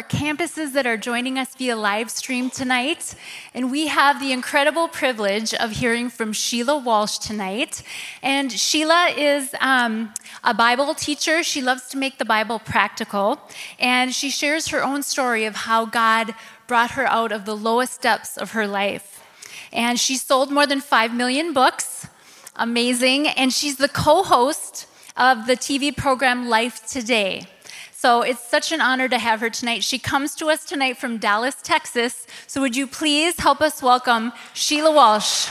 our campuses that are joining us via live stream tonight. And we have the incredible privilege of hearing from Sheila Walsh tonight. And Sheila is um, a Bible teacher. She loves to make the Bible practical. And she shares her own story of how God brought her out of the lowest depths of her life. And she sold more than 5 million books. Amazing. And she's the co host of the TV program Life Today. So it's such an honor to have her tonight. She comes to us tonight from Dallas, Texas. So would you please help us welcome Sheila Walsh?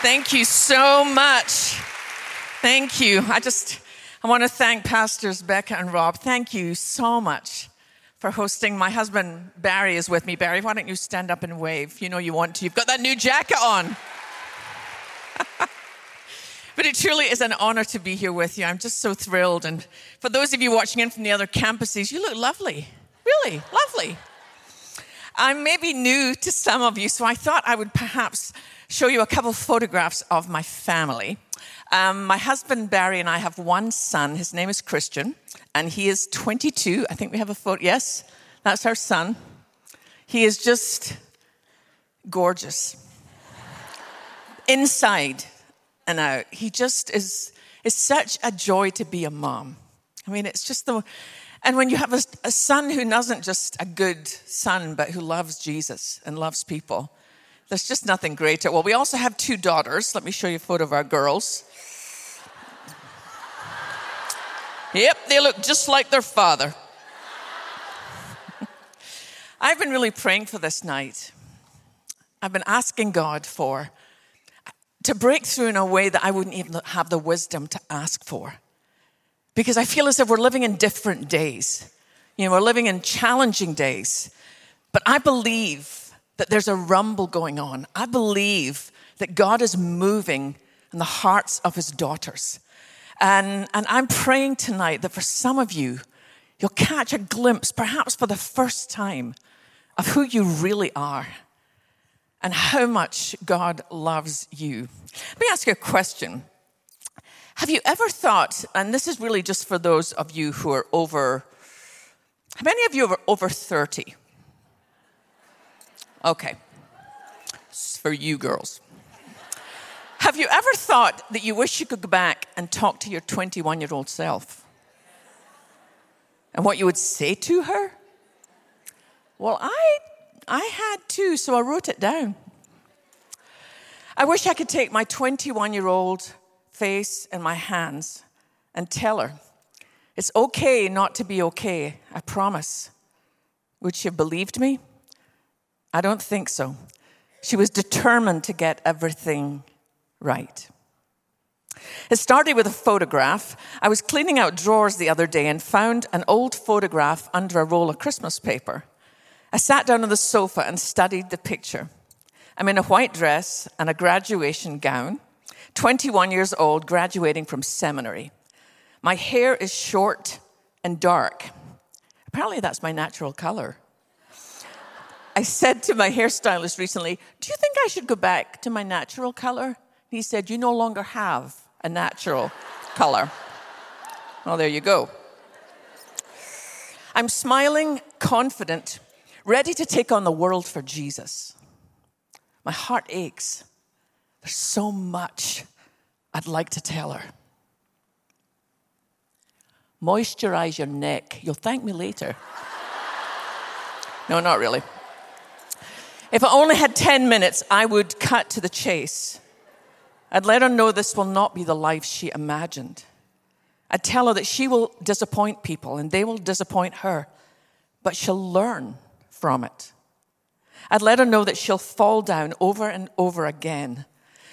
Thank you so much. Thank you. I just I want to thank Pastors Becca and Rob. Thank you so much for hosting. My husband Barry is with me. Barry, why don't you stand up and wave? You know you want to. You've got that new jacket on. but it truly is an honor to be here with you. I'm just so thrilled. And for those of you watching in from the other campuses, you look lovely. Really, lovely. I may be new to some of you, so I thought I would perhaps show you a couple photographs of my family. Um, my husband Barry and I have one son. His name is Christian, and he is 22. I think we have a photo. Yes, that's our son. He is just gorgeous. Inside and out. He just is, is such a joy to be a mom. I mean, it's just the. And when you have a, a son who isn't just a good son, but who loves Jesus and loves people, there's just nothing greater. Well, we also have two daughters. Let me show you a photo of our girls. Yep, they look just like their father. I've been really praying for this night. I've been asking God for to break through in a way that I wouldn't even have the wisdom to ask for. Because I feel as if we're living in different days. You know, we're living in challenging days. But I believe that there's a rumble going on. I believe that God is moving in the hearts of his daughters. And, and I'm praying tonight that for some of you, you'll catch a glimpse, perhaps for the first time, of who you really are and how much God loves you. Let me ask you a question. Have you ever thought, and this is really just for those of you who are over, how many of you are over 30? Okay. It's for you girls. Have you ever thought that you wish you could go back and talk to your 21 year old self? And what you would say to her? Well, I, I had too, so I wrote it down. I wish I could take my 21 year old face in my hands and tell her, it's okay not to be okay, I promise. Would she have believed me? I don't think so. She was determined to get everything right. It started with a photograph. I was cleaning out drawers the other day and found an old photograph under a roll of Christmas paper. I sat down on the sofa and studied the picture. I'm in a white dress and a graduation gown, 21 years old, graduating from seminary. My hair is short and dark. Apparently, that's my natural color. I said to my hairstylist recently, Do you think I should go back to my natural color? He said, You no longer have a natural color. Well, there you go. I'm smiling, confident, ready to take on the world for Jesus. My heart aches. There's so much I'd like to tell her. Moisturize your neck. You'll thank me later. no, not really. If I only had 10 minutes, I would cut to the chase. I'd let her know this will not be the life she imagined. I'd tell her that she will disappoint people and they will disappoint her, but she'll learn from it. I'd let her know that she'll fall down over and over again,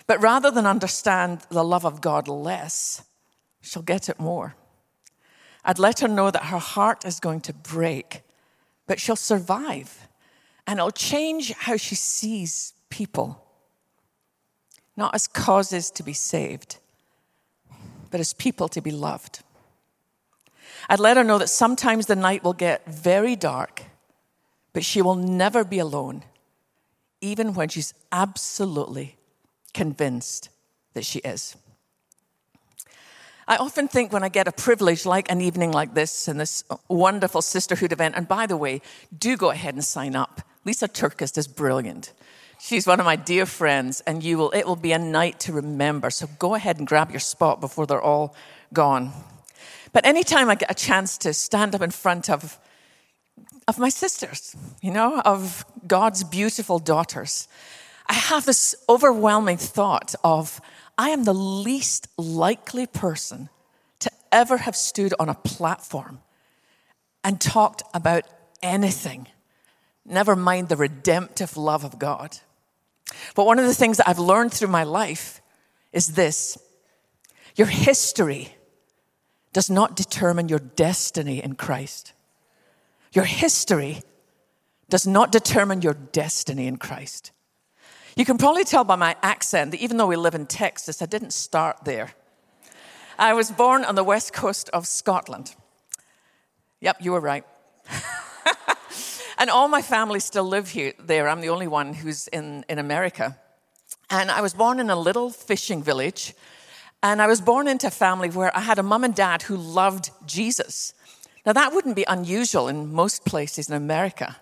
but rather than understand the love of God less, she'll get it more. I'd let her know that her heart is going to break, but she'll survive, and it'll change how she sees people not as causes to be saved, but as people to be loved. I'd let her know that sometimes the night will get very dark, but she will never be alone, even when she's absolutely convinced that she is. I often think when I get a privilege like an evening like this and this wonderful sisterhood event, and by the way, do go ahead and sign up. Lisa TerKeurst is brilliant. She's one of my dear friends, and you will, it will be a night to remember. So go ahead and grab your spot before they're all gone. But anytime I get a chance to stand up in front of, of my sisters, you know, of God's beautiful daughters, I have this overwhelming thought of I am the least likely person to ever have stood on a platform and talked about anything, never mind the redemptive love of God. But one of the things that I've learned through my life is this your history does not determine your destiny in Christ. Your history does not determine your destiny in Christ. You can probably tell by my accent that even though we live in Texas, I didn't start there. I was born on the west coast of Scotland. Yep, you were right. and all my family still live here there. I'm the only one who's in, in America. And I was born in a little fishing village. And I was born into a family where I had a mum and dad who loved Jesus. Now, that wouldn't be unusual in most places in America.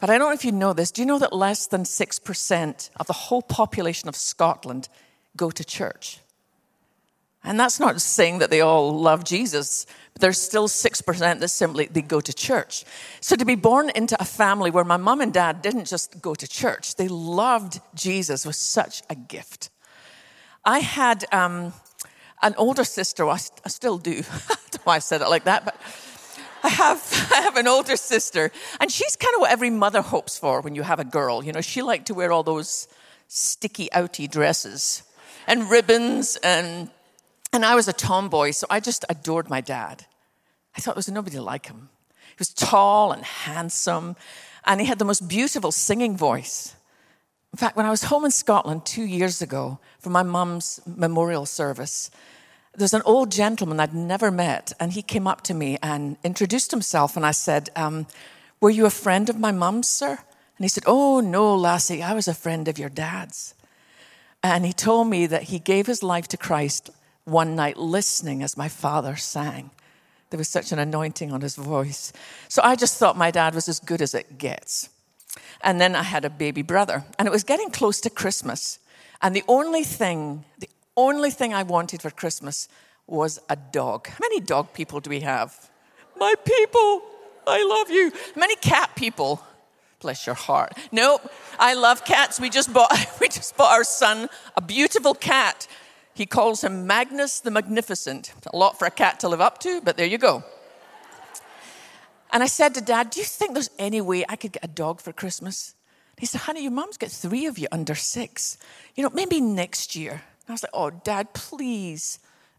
But I don't know if you know this. Do you know that less than 6% of the whole population of Scotland go to church? And that's not saying that they all love Jesus, but there's still 6% that simply they go to church. So to be born into a family where my mom and dad didn't just go to church, they loved Jesus was such a gift. I had um, an older sister, I, I still do. I don't know why I said it like that, but I have, I have an older sister, and she's kind of what every mother hopes for when you have a girl. You know, she liked to wear all those sticky outy dresses and ribbons, and, and I was a tomboy, so I just adored my dad. I thought there was nobody like him. He was tall and handsome, and he had the most beautiful singing voice. In fact, when I was home in Scotland two years ago for my mum's memorial service, there's an old gentleman I'd never met, and he came up to me and introduced himself. And I said, um, Were you a friend of my mum's, sir? And he said, Oh, no, lassie, I was a friend of your dad's. And he told me that he gave his life to Christ one night listening as my father sang. There was such an anointing on his voice. So I just thought my dad was as good as it gets. And then I had a baby brother, and it was getting close to Christmas. And the only thing, the only thing I wanted for Christmas was a dog. How many dog people do we have? My people, I love you. How many cat people? Bless your heart. Nope, I love cats. We just bought we just bought our son a beautiful cat. He calls him Magnus the Magnificent. A lot for a cat to live up to, but there you go. And I said to Dad, Do you think there's any way I could get a dog for Christmas? He said, Honey, your mom's got three of you under six. You know, maybe next year. I was like, oh, Dad, please,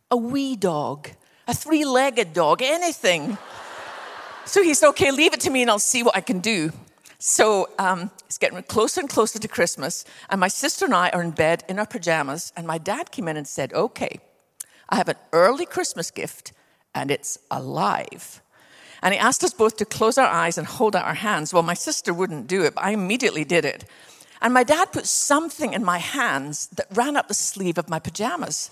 a wee dog, a three legged dog, anything. so he said, okay, leave it to me and I'll see what I can do. So um, it's getting closer and closer to Christmas, and my sister and I are in bed in our pajamas, and my dad came in and said, okay, I have an early Christmas gift, and it's alive. And he asked us both to close our eyes and hold out our hands. Well, my sister wouldn't do it, but I immediately did it. And my dad put something in my hands that ran up the sleeve of my pajamas.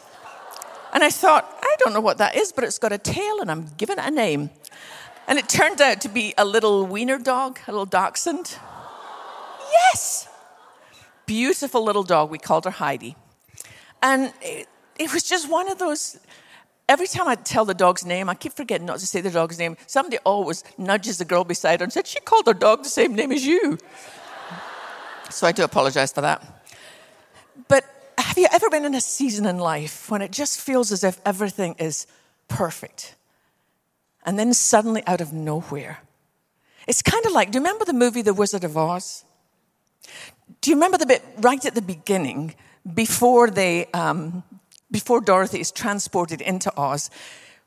And I thought, I don't know what that is, but it's got a tail and I'm giving it a name. And it turned out to be a little wiener dog, a little dachshund. Yes! Beautiful little dog. We called her Heidi. And it, it was just one of those. Every time I tell the dog's name, I keep forgetting not to say the dog's name. Somebody always nudges the girl beside her and said, She called her dog the same name as you. So I do apologize for that. But have you ever been in a season in life when it just feels as if everything is perfect? And then suddenly, out of nowhere, it's kind of like do you remember the movie The Wizard of Oz? Do you remember the bit right at the beginning before they, um, before Dorothy is transported into Oz,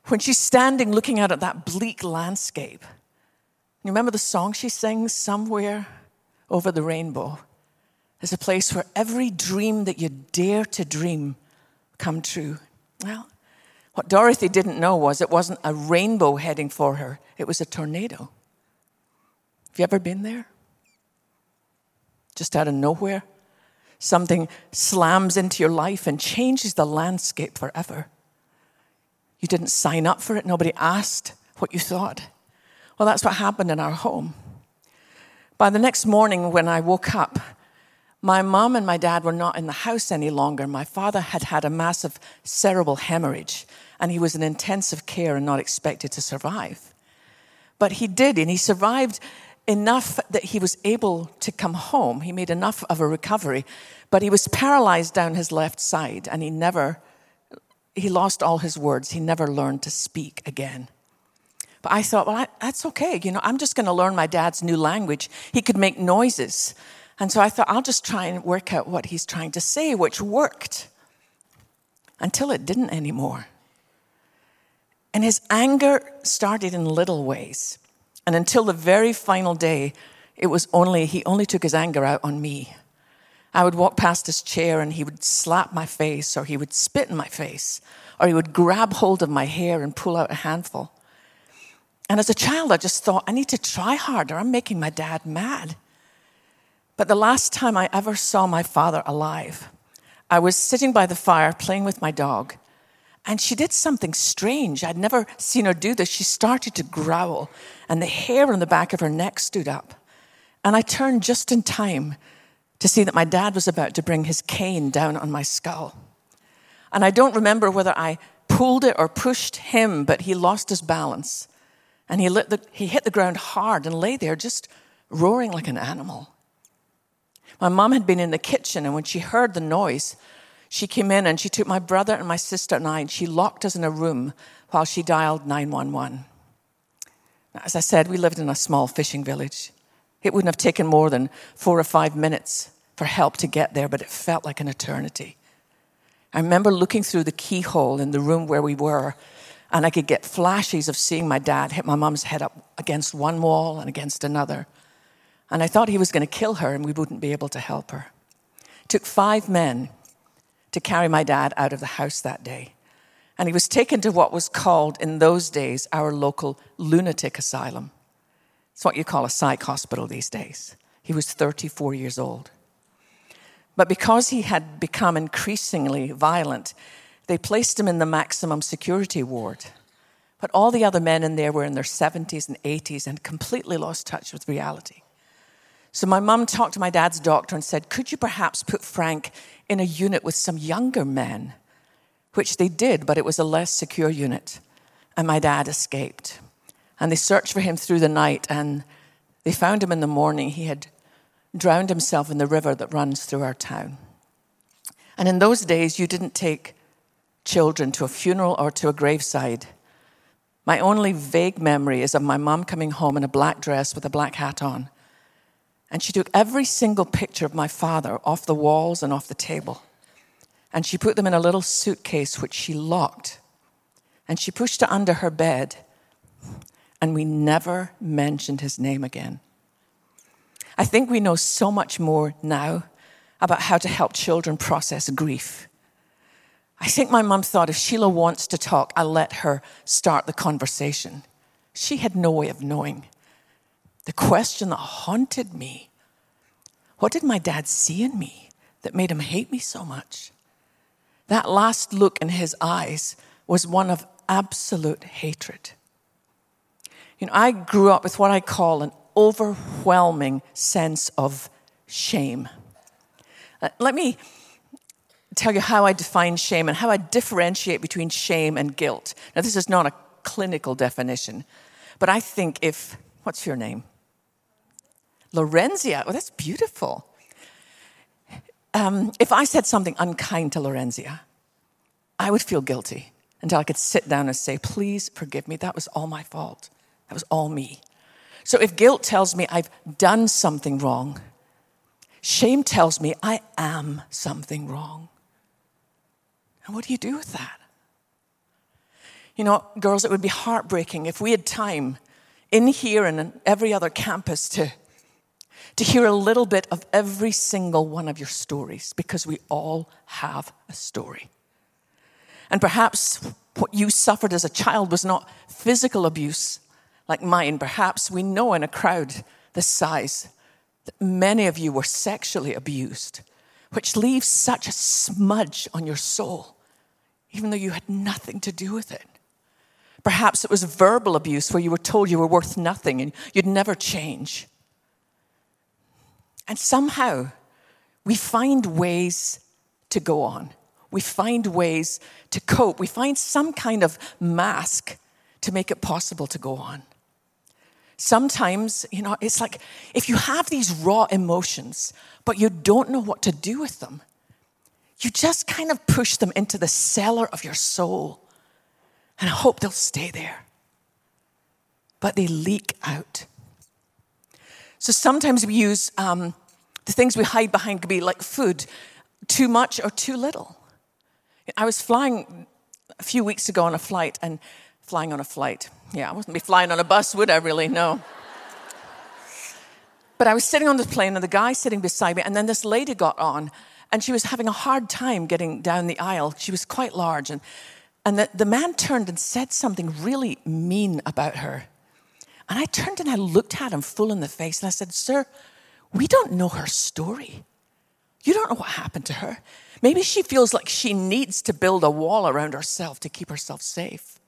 when she's standing looking out at that bleak landscape? You remember the song she sings, Somewhere Over the Rainbow? is a place where every dream that you dare to dream come true. Well, what Dorothy didn't know was it wasn't a rainbow heading for her, it was a tornado. Have you ever been there? just out of nowhere. Something slams into your life and changes the landscape forever. You didn't sign up for it, nobody asked what you thought. Well, that's what happened in our home. By the next morning, when I woke up, my mom and my dad were not in the house any longer. My father had had a massive cerebral hemorrhage, and he was in intensive care and not expected to survive. But he did, and he survived enough that he was able to come home. He made enough of a recovery, but he was paralyzed down his left side, and he never, he lost all his words. He never learned to speak again. But I thought, well, I, that's okay. You know, I'm just going to learn my dad's new language. He could make noises. And so I thought, I'll just try and work out what he's trying to say, which worked until it didn't anymore. And his anger started in little ways. And until the very final day, it was only, he only took his anger out on me. I would walk past his chair and he would slap my face, or he would spit in my face, or he would grab hold of my hair and pull out a handful. And as a child, I just thought, I need to try harder. I'm making my dad mad. But the last time I ever saw my father alive, I was sitting by the fire playing with my dog, and she did something strange. I'd never seen her do this. She started to growl, and the hair on the back of her neck stood up. And I turned just in time to see that my dad was about to bring his cane down on my skull. And I don't remember whether I pulled it or pushed him, but he lost his balance and he, the, he hit the ground hard and lay there just roaring like an animal. My mom had been in the kitchen, and when she heard the noise, she came in and she took my brother and my sister and I, and she locked us in a room while she dialed 911. As I said, we lived in a small fishing village. It wouldn't have taken more than four or five minutes for help to get there, but it felt like an eternity. I remember looking through the keyhole in the room where we were and I could get flashes of seeing my dad hit my mom's head up against one wall and against another. And I thought he was going to kill her and we wouldn't be able to help her. It took five men to carry my dad out of the house that day. And he was taken to what was called in those days our local lunatic asylum. It's what you call a psych hospital these days. He was 34 years old. But because he had become increasingly violent, they placed him in the maximum security ward. But all the other men in there were in their 70s and 80s and completely lost touch with reality. So my mum talked to my dad's doctor and said, Could you perhaps put Frank in a unit with some younger men? Which they did, but it was a less secure unit. And my dad escaped. And they searched for him through the night and they found him in the morning. He had drowned himself in the river that runs through our town. And in those days, you didn't take children to a funeral or to a graveside. My only vague memory is of my mom coming home in a black dress with a black hat on. And she took every single picture of my father off the walls and off the table. And she put them in a little suitcase which she locked. And she pushed it under her bed. And we never mentioned his name again. I think we know so much more now about how to help children process grief I think my mum thought if Sheila wants to talk, I'll let her start the conversation. She had no way of knowing. The question that haunted me what did my dad see in me that made him hate me so much? That last look in his eyes was one of absolute hatred. You know, I grew up with what I call an overwhelming sense of shame. Uh, let me tell you how I define shame and how I differentiate between shame and guilt. Now, this is not a clinical definition, but I think if, what's your name? Lorenzia. Oh, that's beautiful. Um, if I said something unkind to Lorenzia, I would feel guilty until I could sit down and say, please forgive me. That was all my fault. That was all me. So if guilt tells me I've done something wrong, shame tells me I am something wrong. And what do you do with that? You know, girls, it would be heartbreaking if we had time in here and in every other campus to, to hear a little bit of every single one of your stories because we all have a story. And perhaps what you suffered as a child was not physical abuse like mine. Perhaps we know in a crowd this size that many of you were sexually abused, which leaves such a smudge on your soul, even though you had nothing to do with it. Perhaps it was verbal abuse where you were told you were worth nothing and you'd never change. And somehow we find ways to go on. We find ways to cope. We find some kind of mask to make it possible to go on. Sometimes, you know, it's like if you have these raw emotions, but you don't know what to do with them, you just kind of push them into the cellar of your soul and hope they'll stay there. But they leak out. So sometimes we use um, the things we hide behind could be like food, too much or too little. I was flying a few weeks ago on a flight and flying on a flight. Yeah, I wouldn't be flying on a bus, would I really? No. but I was sitting on the plane and the guy sitting beside me, and then this lady got on and she was having a hard time getting down the aisle. She was quite large and and the, the man turned and said something really mean about her. And I turned and I looked at him full in the face and I said, Sir, we don't know her story. You don't know what happened to her. Maybe she feels like she needs to build a wall around herself to keep herself safe.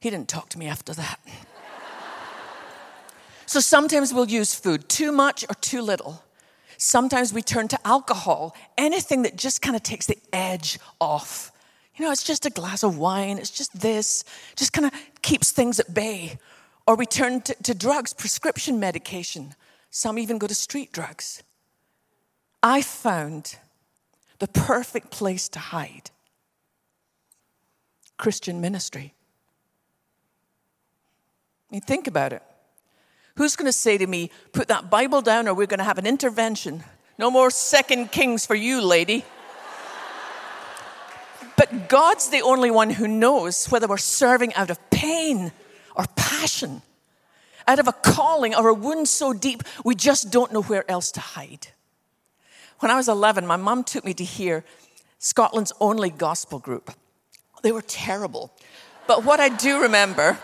He didn't talk to me after that. so sometimes we'll use food too much or too little. Sometimes we turn to alcohol, anything that just kind of takes the edge off. You know, it's just a glass of wine, it's just this, just kind of keeps things at bay. Or we turn to, to drugs, prescription medication. Some even go to street drugs. I found the perfect place to hide Christian ministry. I mean, think about it. Who's going to say to me, put that Bible down or we're going to have an intervention? No more second kings for you, lady. But God's the only one who knows whether we're serving out of pain or passion, out of a calling or a wound so deep we just don't know where else to hide. When I was 11, my mom took me to hear Scotland's only gospel group. They were terrible. But what I do remember,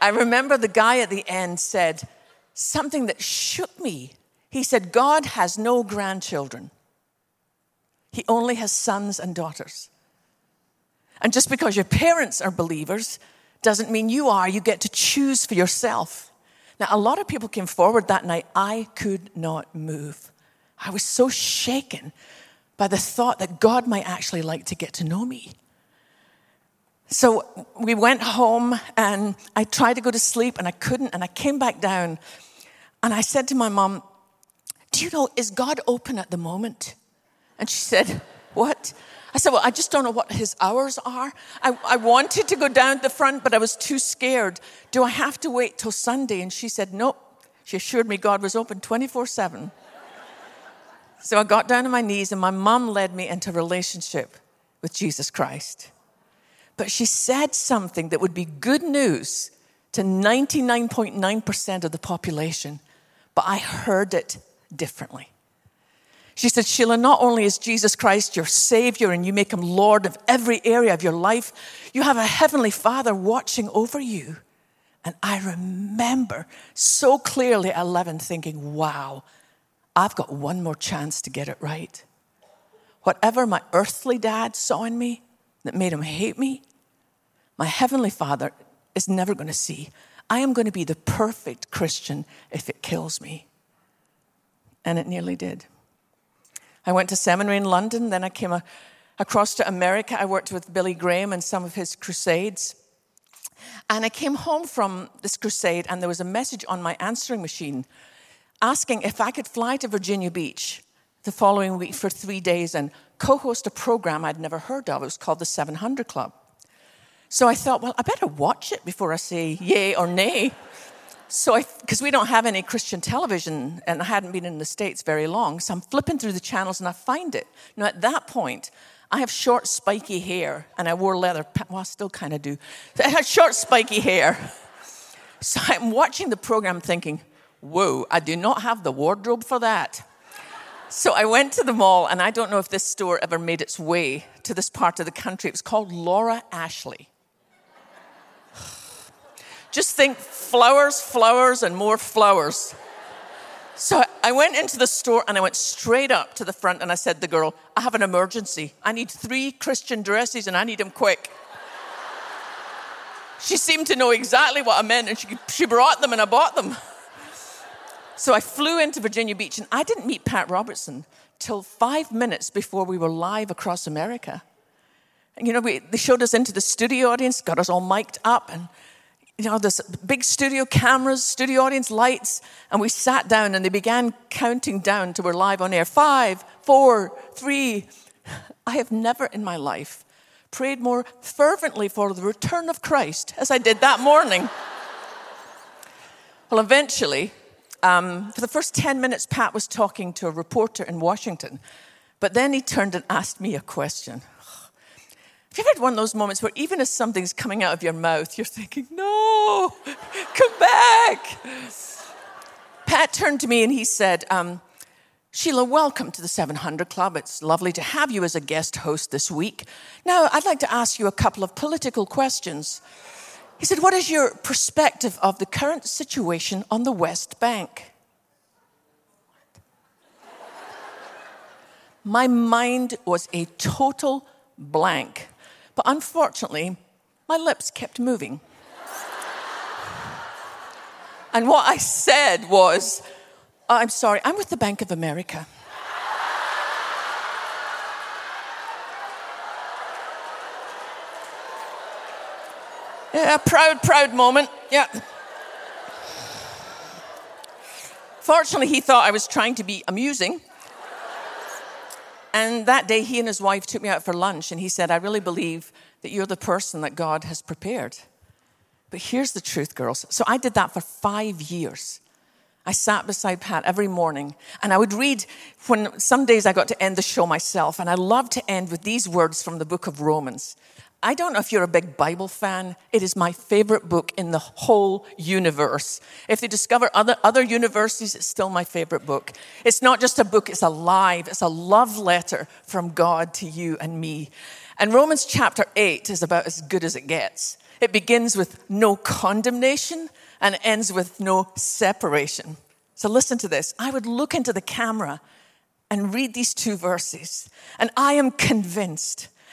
I remember the guy at the end said something that shook me. He said, God has no grandchildren, He only has sons and daughters. And just because your parents are believers doesn't mean you are. You get to choose for yourself. Now, a lot of people came forward that night. I could not move. I was so shaken by the thought that God might actually like to get to know me. So we went home and I tried to go to sleep and I couldn't. And I came back down and I said to my mom, Do you know, is God open at the moment? And she said, What? I said, Well, I just don't know what his hours are. I, I wanted to go down the front, but I was too scared. Do I have to wait till Sunday? And she said, Nope. She assured me God was open 24 7. So I got down on my knees, and my mom led me into relationship with Jesus Christ. But she said something that would be good news to 99.9% of the population, but I heard it differently. She said, Sheila, not only is Jesus Christ your Savior and you make him Lord of every area of your life, you have a Heavenly Father watching over you. And I remember so clearly at 11 thinking, wow, I've got one more chance to get it right. Whatever my earthly dad saw in me that made him hate me, my Heavenly Father is never going to see. I am going to be the perfect Christian if it kills me. And it nearly did. I went to seminary in London, then I came a, across to America. I worked with Billy Graham and some of his crusades. And I came home from this crusade, and there was a message on my answering machine asking if I could fly to Virginia Beach the following week for three days and co host a program I'd never heard of. It was called the 700 Club. So I thought, well, I better watch it before I say yay or nay. So, because we don't have any Christian television and I hadn't been in the States very long, so I'm flipping through the channels and I find it. Now, at that point, I have short, spiky hair and I wore leather, well, I still kind of do. I had short, spiky hair. So I'm watching the program thinking, whoa, I do not have the wardrobe for that. So I went to the mall, and I don't know if this store ever made its way to this part of the country. It was called Laura Ashley. Just think flowers, flowers, and more flowers. So I went into the store and I went straight up to the front and I said to the girl, I have an emergency. I need three Christian dresses and I need them quick. She seemed to know exactly what I meant and she, she brought them and I bought them. So I flew into Virginia Beach and I didn't meet Pat Robertson till five minutes before we were live across America. And you know, we, they showed us into the studio audience, got us all mic'd up, and you know, this big studio cameras, studio audience lights, and we sat down and they began counting down to we're live on air. Five, four, three. I have never in my life prayed more fervently for the return of Christ as I did that morning. well, eventually, um, for the first 10 minutes, Pat was talking to a reporter in Washington, but then he turned and asked me a question. Have you ever had one of those moments where even as something's coming out of your mouth, you're thinking, no, come back? Pat turned to me and he said, um, Sheila, welcome to the 700 Club. It's lovely to have you as a guest host this week. Now, I'd like to ask you a couple of political questions. He said, What is your perspective of the current situation on the West Bank? My mind was a total blank, but unfortunately, my lips kept moving. and what I said was, I'm sorry, I'm with the Bank of America. Yeah, proud, proud moment. Yeah. Fortunately, he thought I was trying to be amusing. And that day, he and his wife took me out for lunch, and he said, I really believe that you're the person that God has prepared. But here's the truth, girls. So I did that for five years. I sat beside Pat every morning and I would read when some days I got to end the show myself, and I love to end with these words from the book of Romans. I don't know if you're a big Bible fan. It is my favorite book in the whole universe. If they discover other, other universes, it's still my favorite book. It's not just a book, it's alive. It's a love letter from God to you and me. And Romans chapter 8 is about as good as it gets. It begins with no condemnation and ends with no separation. So listen to this. I would look into the camera and read these two verses, and I am convinced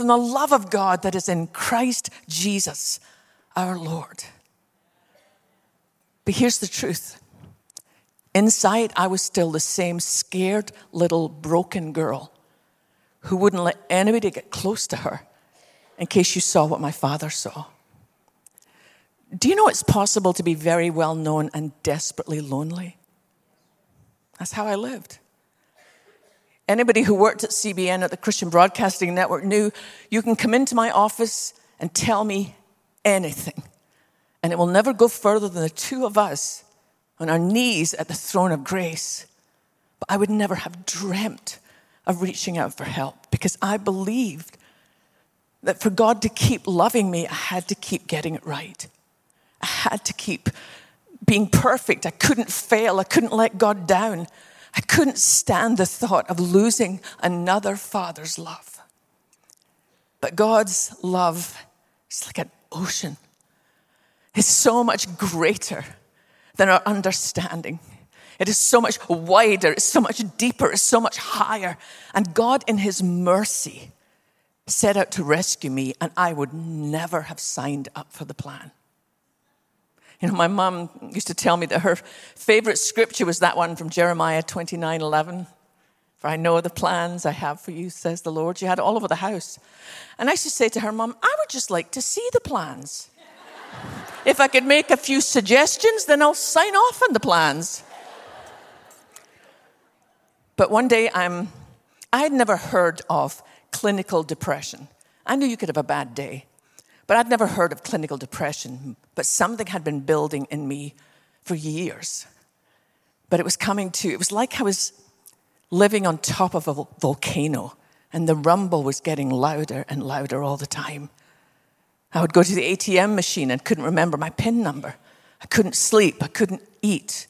from the love of God that is in Christ Jesus our Lord. But here's the truth inside, I was still the same scared little broken girl who wouldn't let anybody get close to her in case you saw what my father saw. Do you know it's possible to be very well known and desperately lonely? That's how I lived. Anybody who worked at CBN at the Christian Broadcasting Network knew you can come into my office and tell me anything, and it will never go further than the two of us on our knees at the throne of grace. But I would never have dreamt of reaching out for help because I believed that for God to keep loving me, I had to keep getting it right. I had to keep being perfect. I couldn't fail. I couldn't let God down. I couldn't stand the thought of losing another father's love. But God's love is like an ocean. It's so much greater than our understanding. It is so much wider, it's so much deeper, it's so much higher. And God, in His mercy, set out to rescue me, and I would never have signed up for the plan. You know, my mom used to tell me that her favorite scripture was that one from Jeremiah 29 11. For I know the plans I have for you, says the Lord. She had it all over the house. And I used to say to her, Mom, I would just like to see the plans. if I could make a few suggestions, then I'll sign off on the plans. But one day, I'm, I had never heard of clinical depression. I knew you could have a bad day. But I'd never heard of clinical depression, but something had been building in me for years. But it was coming to, it was like I was living on top of a volcano, and the rumble was getting louder and louder all the time. I would go to the ATM machine and couldn't remember my PIN number. I couldn't sleep, I couldn't eat.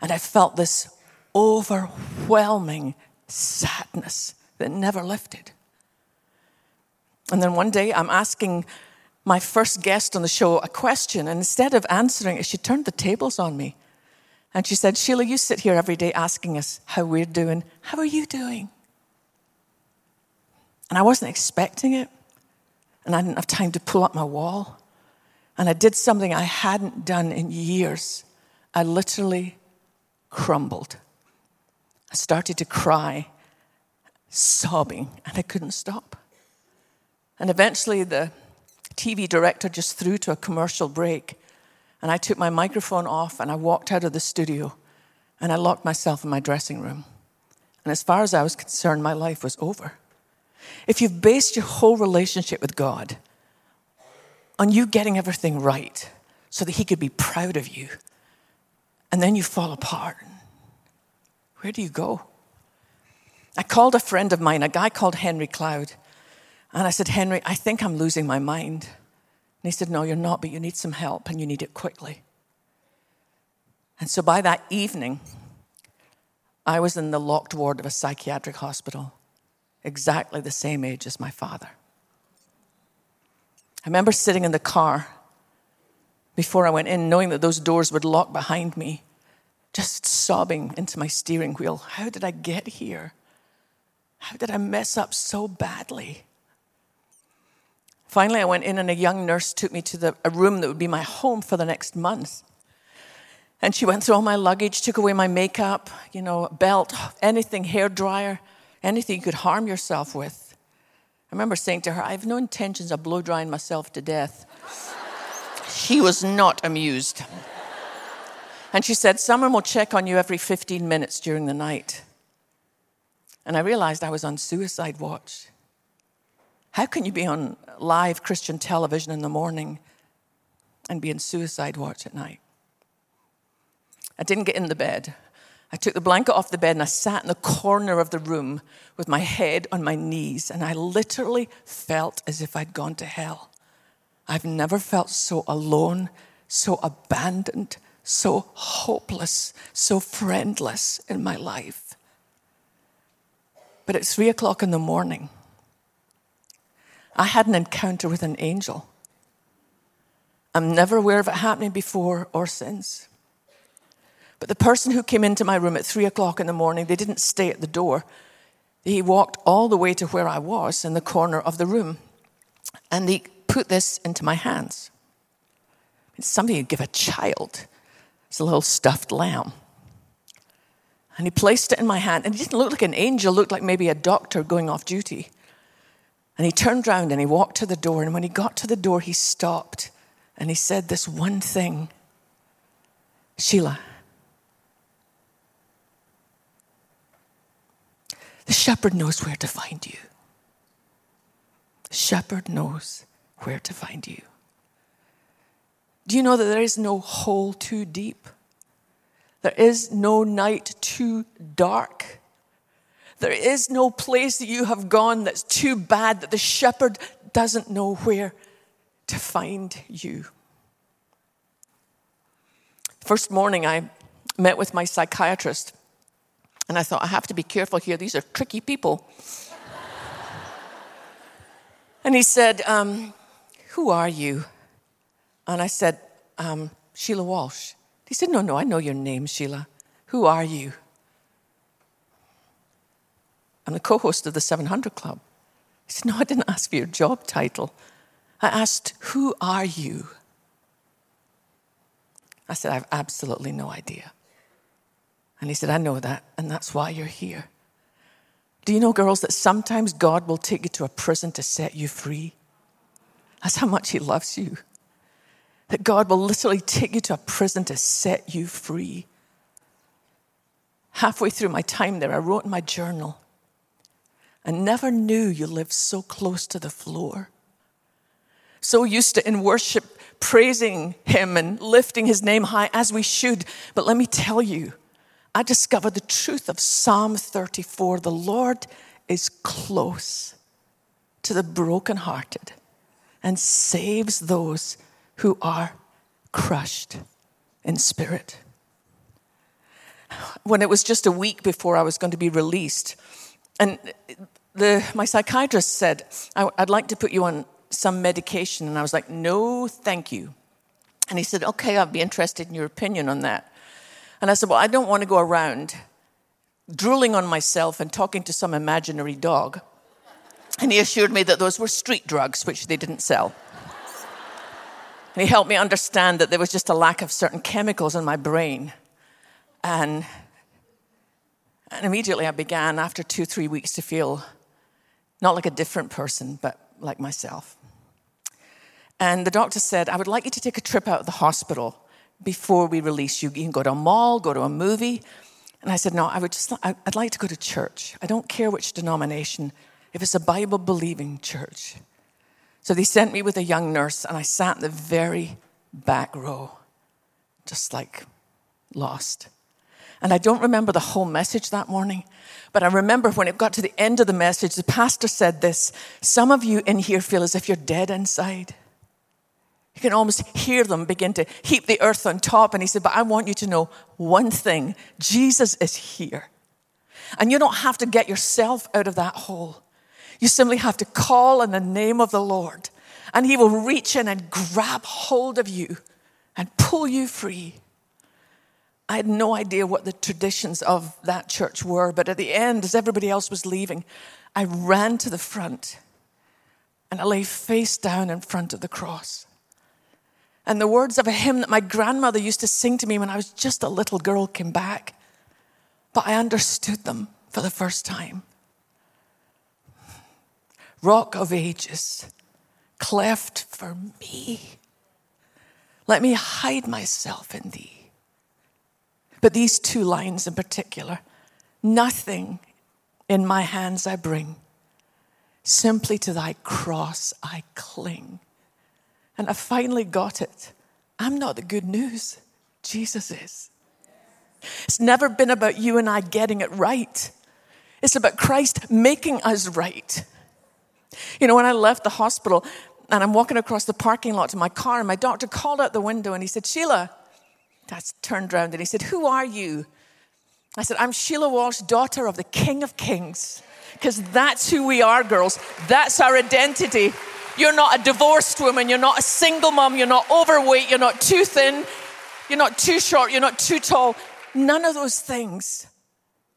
And I felt this overwhelming sadness that never lifted. And then one day I'm asking my first guest on the show a question, and instead of answering it, she turned the tables on me. And she said, Sheila, you sit here every day asking us how we're doing. How are you doing? And I wasn't expecting it. And I didn't have time to pull up my wall. And I did something I hadn't done in years. I literally crumbled. I started to cry, sobbing, and I couldn't stop. And eventually, the TV director just threw to a commercial break. And I took my microphone off and I walked out of the studio and I locked myself in my dressing room. And as far as I was concerned, my life was over. If you've based your whole relationship with God on you getting everything right so that He could be proud of you, and then you fall apart, where do you go? I called a friend of mine, a guy called Henry Cloud, and I said, Henry, I think I'm losing my mind. And he said, No, you're not, but you need some help and you need it quickly. And so by that evening, I was in the locked ward of a psychiatric hospital, exactly the same age as my father. I remember sitting in the car before I went in, knowing that those doors would lock behind me, just sobbing into my steering wheel. How did I get here? How did I mess up so badly? Finally, I went in, and a young nurse took me to the, a room that would be my home for the next month. And she went through all my luggage, took away my makeup, you know, belt, anything, hair dryer, anything you could harm yourself with. I remember saying to her, I have no intentions of blow drying myself to death. she was not amused. And she said, Someone will check on you every 15 minutes during the night. And I realized I was on suicide watch. How can you be on live Christian television in the morning and be in suicide watch at night? I didn't get in the bed. I took the blanket off the bed and I sat in the corner of the room with my head on my knees, and I literally felt as if I'd gone to hell. I've never felt so alone, so abandoned, so hopeless, so friendless in my life. But at three o'clock in the morning, I had an encounter with an angel. I'm never aware of it happening before or since. But the person who came into my room at three o'clock in the morning, they didn't stay at the door. He walked all the way to where I was in the corner of the room. And he put this into my hands. It's something you'd give a child. It's a little stuffed lamb. And he placed it in my hand. And he didn't look like an angel, looked like maybe a doctor going off duty. And he turned around and he walked to the door. And when he got to the door, he stopped and he said this one thing Sheila, the shepherd knows where to find you. The shepherd knows where to find you. Do you know that there is no hole too deep? There is no night too dark. There is no place that you have gone that's too bad that the shepherd doesn't know where to find you. First morning, I met with my psychiatrist, and I thought, I have to be careful here. These are tricky people. and he said, um, Who are you? And I said, um, Sheila Walsh. He said, No, no, I know your name, Sheila. Who are you? I'm the co host of the 700 Club. He said, No, I didn't ask for your job title. I asked, Who are you? I said, I have absolutely no idea. And he said, I know that, and that's why you're here. Do you know, girls, that sometimes God will take you to a prison to set you free? That's how much He loves you. That God will literally take you to a prison to set you free. Halfway through my time there, I wrote in my journal, I never knew you lived so close to the floor. So used to in worship praising him and lifting his name high as we should. But let me tell you, I discovered the truth of Psalm 34 the Lord is close to the brokenhearted and saves those who are crushed in spirit. When it was just a week before I was going to be released, and the, my psychiatrist said, I'd like to put you on some medication. And I was like, no, thank you. And he said, okay, I'd be interested in your opinion on that. And I said, well, I don't want to go around drooling on myself and talking to some imaginary dog. And he assured me that those were street drugs, which they didn't sell. And he helped me understand that there was just a lack of certain chemicals in my brain. And, and immediately I began, after two, three weeks, to feel not like a different person, but like myself. And the doctor said, I would like you to take a trip out of the hospital before we release you. You can go to a mall, go to a movie. And I said, No, I would just, I'd like to go to church. I don't care which denomination, if it's a Bible believing church. So they sent me with a young nurse, and I sat in the very back row, just like lost. And I don't remember the whole message that morning, but I remember when it got to the end of the message, the pastor said this Some of you in here feel as if you're dead inside. You can almost hear them begin to heap the earth on top. And he said, But I want you to know one thing Jesus is here. And you don't have to get yourself out of that hole. You simply have to call in the name of the Lord, and he will reach in and grab hold of you and pull you free. I had no idea what the traditions of that church were, but at the end, as everybody else was leaving, I ran to the front and I lay face down in front of the cross. And the words of a hymn that my grandmother used to sing to me when I was just a little girl came back. But I understood them for the first time. Rock of ages, cleft for me. Let me hide myself in thee. But these two lines in particular nothing in my hands I bring, simply to thy cross I cling. And I finally got it. I'm not the good news, Jesus is. It's never been about you and I getting it right. It's about Christ making us right. You know, when I left the hospital and I'm walking across the parking lot to my car, and my doctor called out the window and he said, Sheila, I turned around and he said, Who are you? I said, I'm Sheila Walsh, daughter of the King of Kings. Because that's who we are, girls. That's our identity. You're not a divorced woman. You're not a single mom. You're not overweight. You're not too thin. You're not too short. You're not too tall. None of those things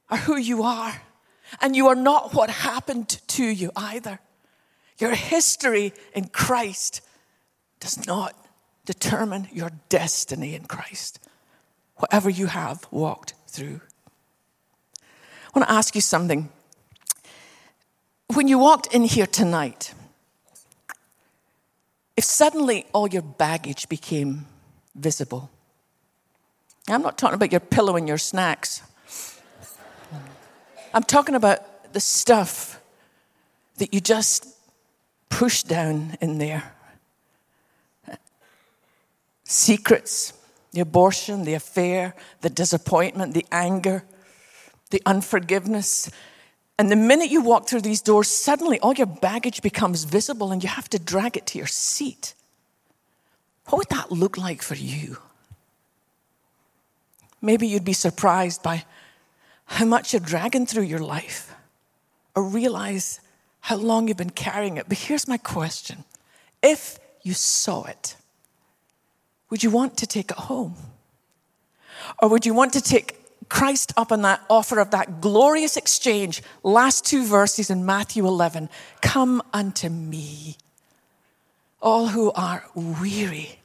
are who you are. And you are not what happened to you either. Your history in Christ does not determine your destiny in Christ, whatever you have walked through. I want to ask you something. When you walked in here tonight, if suddenly all your baggage became visible, I'm not talking about your pillow and your snacks. I'm talking about the stuff that you just push down in there. Secrets, the abortion, the affair, the disappointment, the anger, the unforgiveness, and the minute you walk through these doors, suddenly all your baggage becomes visible and you have to drag it to your seat. What would that look like for you? Maybe you'd be surprised by how much you're dragging through your life or realize how long you've been carrying it. But here's my question if you saw it, would you want to take it home? Or would you want to take Christ up on that offer of that glorious exchange, last two verses in Matthew 11 Come unto me, all who are weary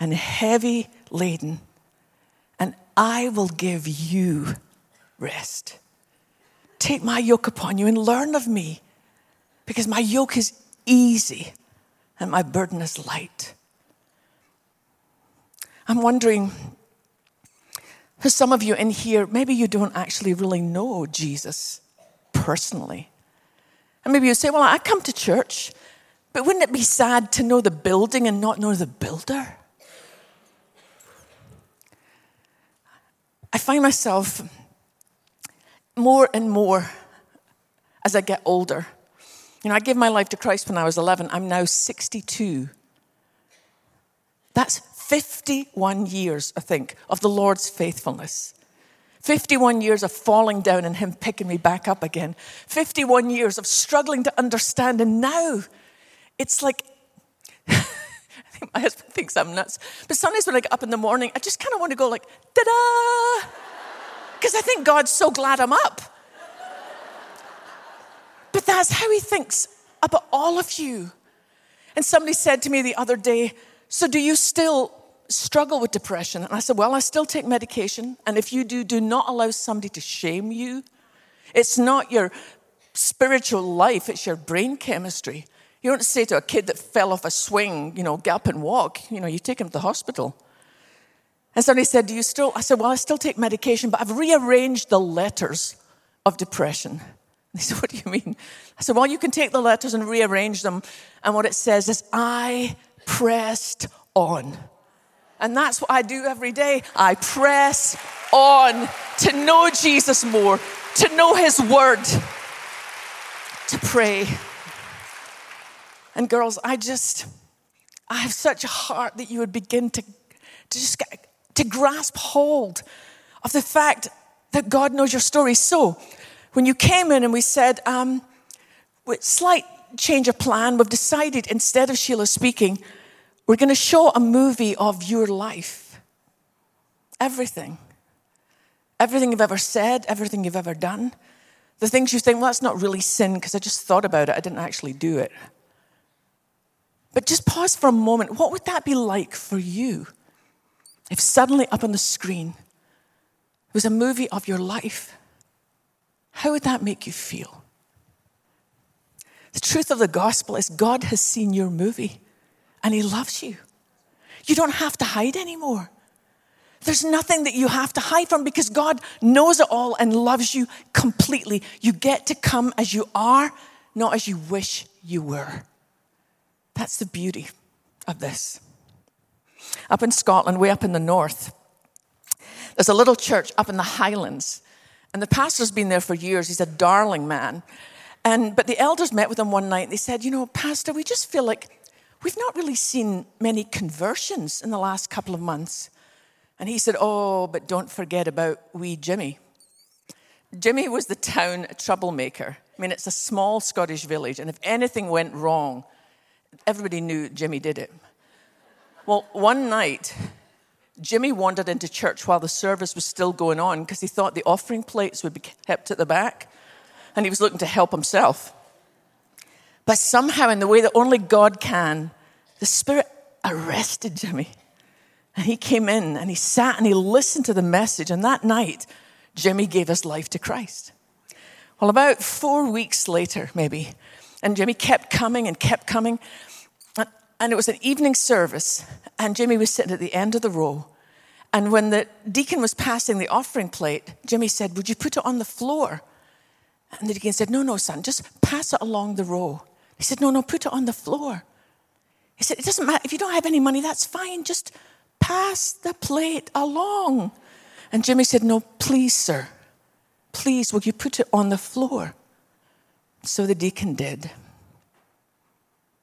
and heavy laden, and I will give you rest. Take my yoke upon you and learn of me, because my yoke is easy and my burden is light. I'm wondering for some of you in here, maybe you don't actually really know Jesus personally. And maybe you say, Well, I come to church, but wouldn't it be sad to know the building and not know the builder? I find myself more and more as I get older. You know, I gave my life to Christ when I was 11. I'm now 62. That's 51 years, I think, of the Lord's faithfulness. 51 years of falling down and Him picking me back up again. 51 years of struggling to understand. And now it's like, I think my husband thinks I'm nuts. But sometimes when I get up in the morning, I just kind of want to go like, da da! Because I think God's so glad I'm up. But that's how He thinks about all of you. And somebody said to me the other day, So do you still struggle with depression? And I said, Well, I still take medication. And if you do, do not allow somebody to shame you. It's not your spiritual life, it's your brain chemistry. You don't say to a kid that fell off a swing, you know, get up and walk. You know, you take him to the hospital. And somebody said, Do you still? I said, Well, I still take medication, but I've rearranged the letters of depression. They said, What do you mean? I said, Well, you can take the letters and rearrange them. And what it says is, I pressed on. And that's what I do every day. I press on to know Jesus more, to know His Word, to pray. And girls, I just, I have such a heart that you would begin to, to just get, to grasp hold of the fact that God knows your story. So, when you came in and we said, um, with slight change of plan, we've decided instead of Sheila speaking, we're going to show a movie of your life. Everything. Everything you've ever said, everything you've ever done. The things you think, well, that's not really sin because I just thought about it, I didn't actually do it. But just pause for a moment. What would that be like for you if suddenly up on the screen was a movie of your life? How would that make you feel? The truth of the gospel is God has seen your movie and He loves you. You don't have to hide anymore. There's nothing that you have to hide from because God knows it all and loves you completely. You get to come as you are, not as you wish you were. That's the beauty of this. Up in Scotland, way up in the north, there's a little church up in the Highlands. And the pastor's been there for years. He's a darling man. And, but the elders met with him one night. And they said, You know, Pastor, we just feel like We've not really seen many conversions in the last couple of months. And he said, Oh, but don't forget about wee Jimmy. Jimmy was the town troublemaker. I mean, it's a small Scottish village, and if anything went wrong, everybody knew Jimmy did it. Well, one night, Jimmy wandered into church while the service was still going on because he thought the offering plates would be kept at the back, and he was looking to help himself. But somehow, in the way that only God can, the Spirit arrested Jimmy. And he came in and he sat and he listened to the message. And that night, Jimmy gave his life to Christ. Well, about four weeks later, maybe, and Jimmy kept coming and kept coming. And it was an evening service, and Jimmy was sitting at the end of the row. And when the deacon was passing the offering plate, Jimmy said, Would you put it on the floor? And the deacon said, No, no, son, just pass it along the row. He said, No, no, put it on the floor. He said, It doesn't matter. If you don't have any money, that's fine. Just pass the plate along. And Jimmy said, No, please, sir. Please, will you put it on the floor? So the deacon did.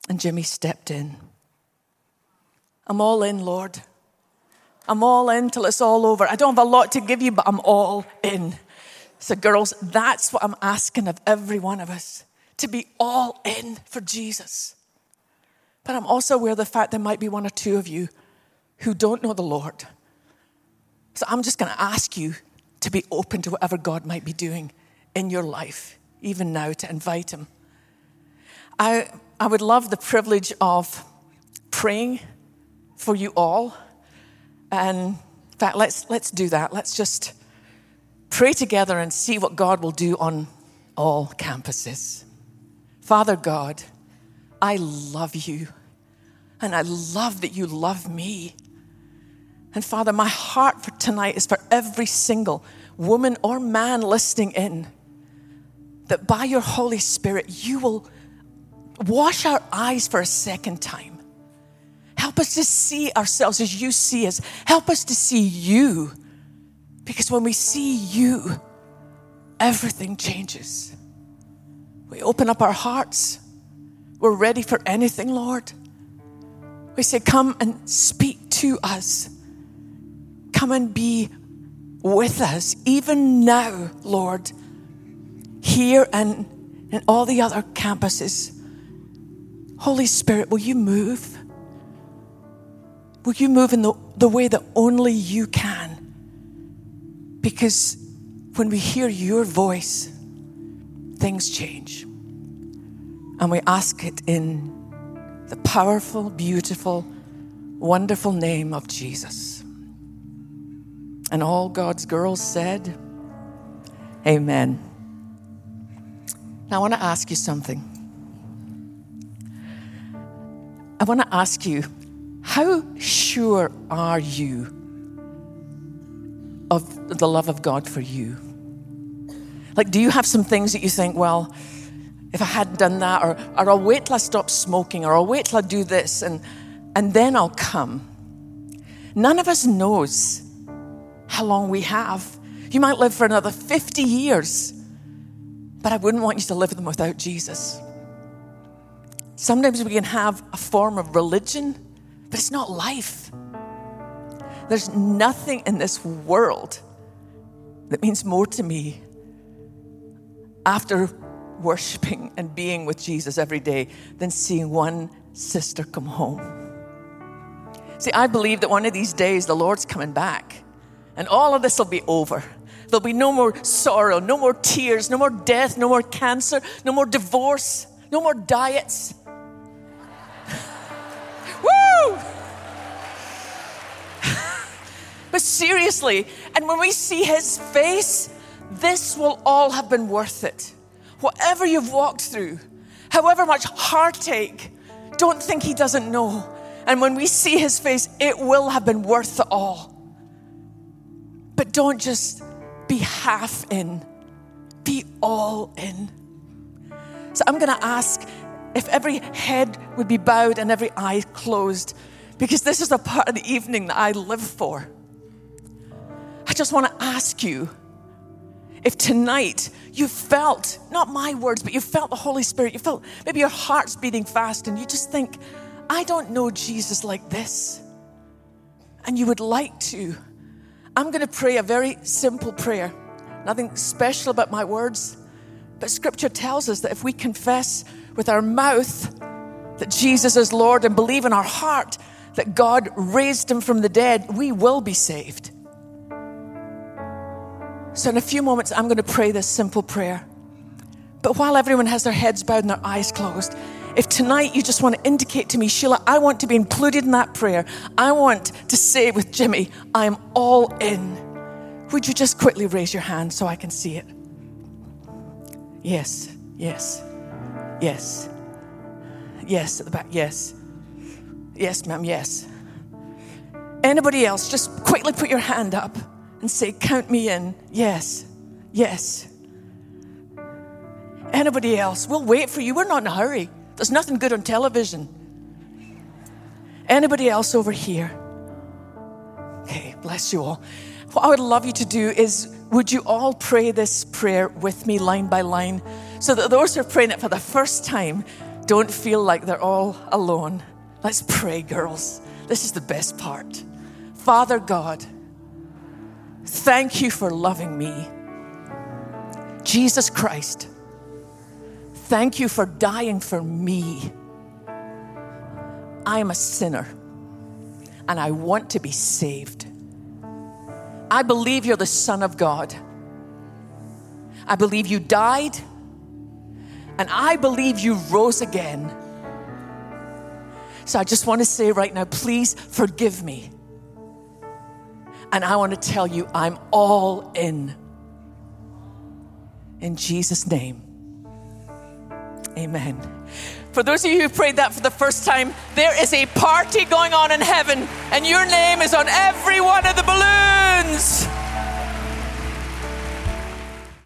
And Jimmy stepped in. I'm all in, Lord. I'm all in till it's all over. I don't have a lot to give you, but I'm all in. So, girls, that's what I'm asking of every one of us to be all in for Jesus. But I'm also aware of the fact there might be one or two of you who don't know the Lord. So I'm just going to ask you to be open to whatever God might be doing in your life, even now, to invite Him. I, I would love the privilege of praying for you all. And in fact, let's, let's do that. Let's just pray together and see what God will do on all campuses. Father God, I love you. And I love that you love me. And Father, my heart for tonight is for every single woman or man listening in that by your Holy Spirit, you will wash our eyes for a second time. Help us to see ourselves as you see us. Help us to see you. Because when we see you, everything changes. We open up our hearts. We're ready for anything, Lord. We say, Come and speak to us. Come and be with us, even now, Lord, here and in all the other campuses. Holy Spirit, will you move? Will you move in the, the way that only you can? Because when we hear your voice, things change. And we ask it in the powerful, beautiful, wonderful name of Jesus. And all God's girls said, Amen. Now, I want to ask you something. I want to ask you, how sure are you of the love of God for you? Like, do you have some things that you think, well, if I hadn't done that, or, or I'll wait till I stop smoking, or I'll wait till I do this, and, and then I'll come. None of us knows how long we have. You might live for another 50 years, but I wouldn't want you to live them without Jesus. Sometimes we can have a form of religion, but it's not life. There's nothing in this world that means more to me after worshiping and being with Jesus every day than seeing one sister come home. See, I believe that one of these days the Lord's coming back and all of this will be over. There'll be no more sorrow, no more tears, no more death, no more cancer, no more divorce, no more diets. Woo! but seriously, and when we see his face, this will all have been worth it. Whatever you've walked through, however much heartache, don't think He doesn't know. And when we see His face, it will have been worth it all. But don't just be half in, be all in. So I'm going to ask if every head would be bowed and every eye closed, because this is a part of the evening that I live for. I just want to ask you if tonight you felt, not my words, but you felt the Holy Spirit, you felt maybe your heart's beating fast and you just think, I don't know Jesus like this. And you would like to. I'm going to pray a very simple prayer. Nothing special about my words. But scripture tells us that if we confess with our mouth that Jesus is Lord and believe in our heart that God raised him from the dead, we will be saved. So, in a few moments, I'm going to pray this simple prayer. But while everyone has their heads bowed and their eyes closed, if tonight you just want to indicate to me, Sheila, I want to be included in that prayer, I want to say with Jimmy, I'm all in, would you just quickly raise your hand so I can see it? Yes, yes, yes, yes, at the back, yes, yes, ma'am, yes. Anybody else, just quickly put your hand up and say, Count me in. Yes, yes. Anybody else? We'll wait for you. We're not in a hurry. There's nothing good on television. Anybody else over here? Okay, bless you all. What I would love you to do is, would you all pray this prayer with me line by line so that those who are praying it for the first time don't feel like they're all alone? Let's pray, girls. This is the best part. Father God, Thank you for loving me. Jesus Christ, thank you for dying for me. I am a sinner and I want to be saved. I believe you're the Son of God. I believe you died and I believe you rose again. So I just want to say right now, please forgive me and I want to tell you, I'm all in. In Jesus' name. Amen. For those of you who prayed that for the first time, there is a party going on in heaven, and your name is on every one of the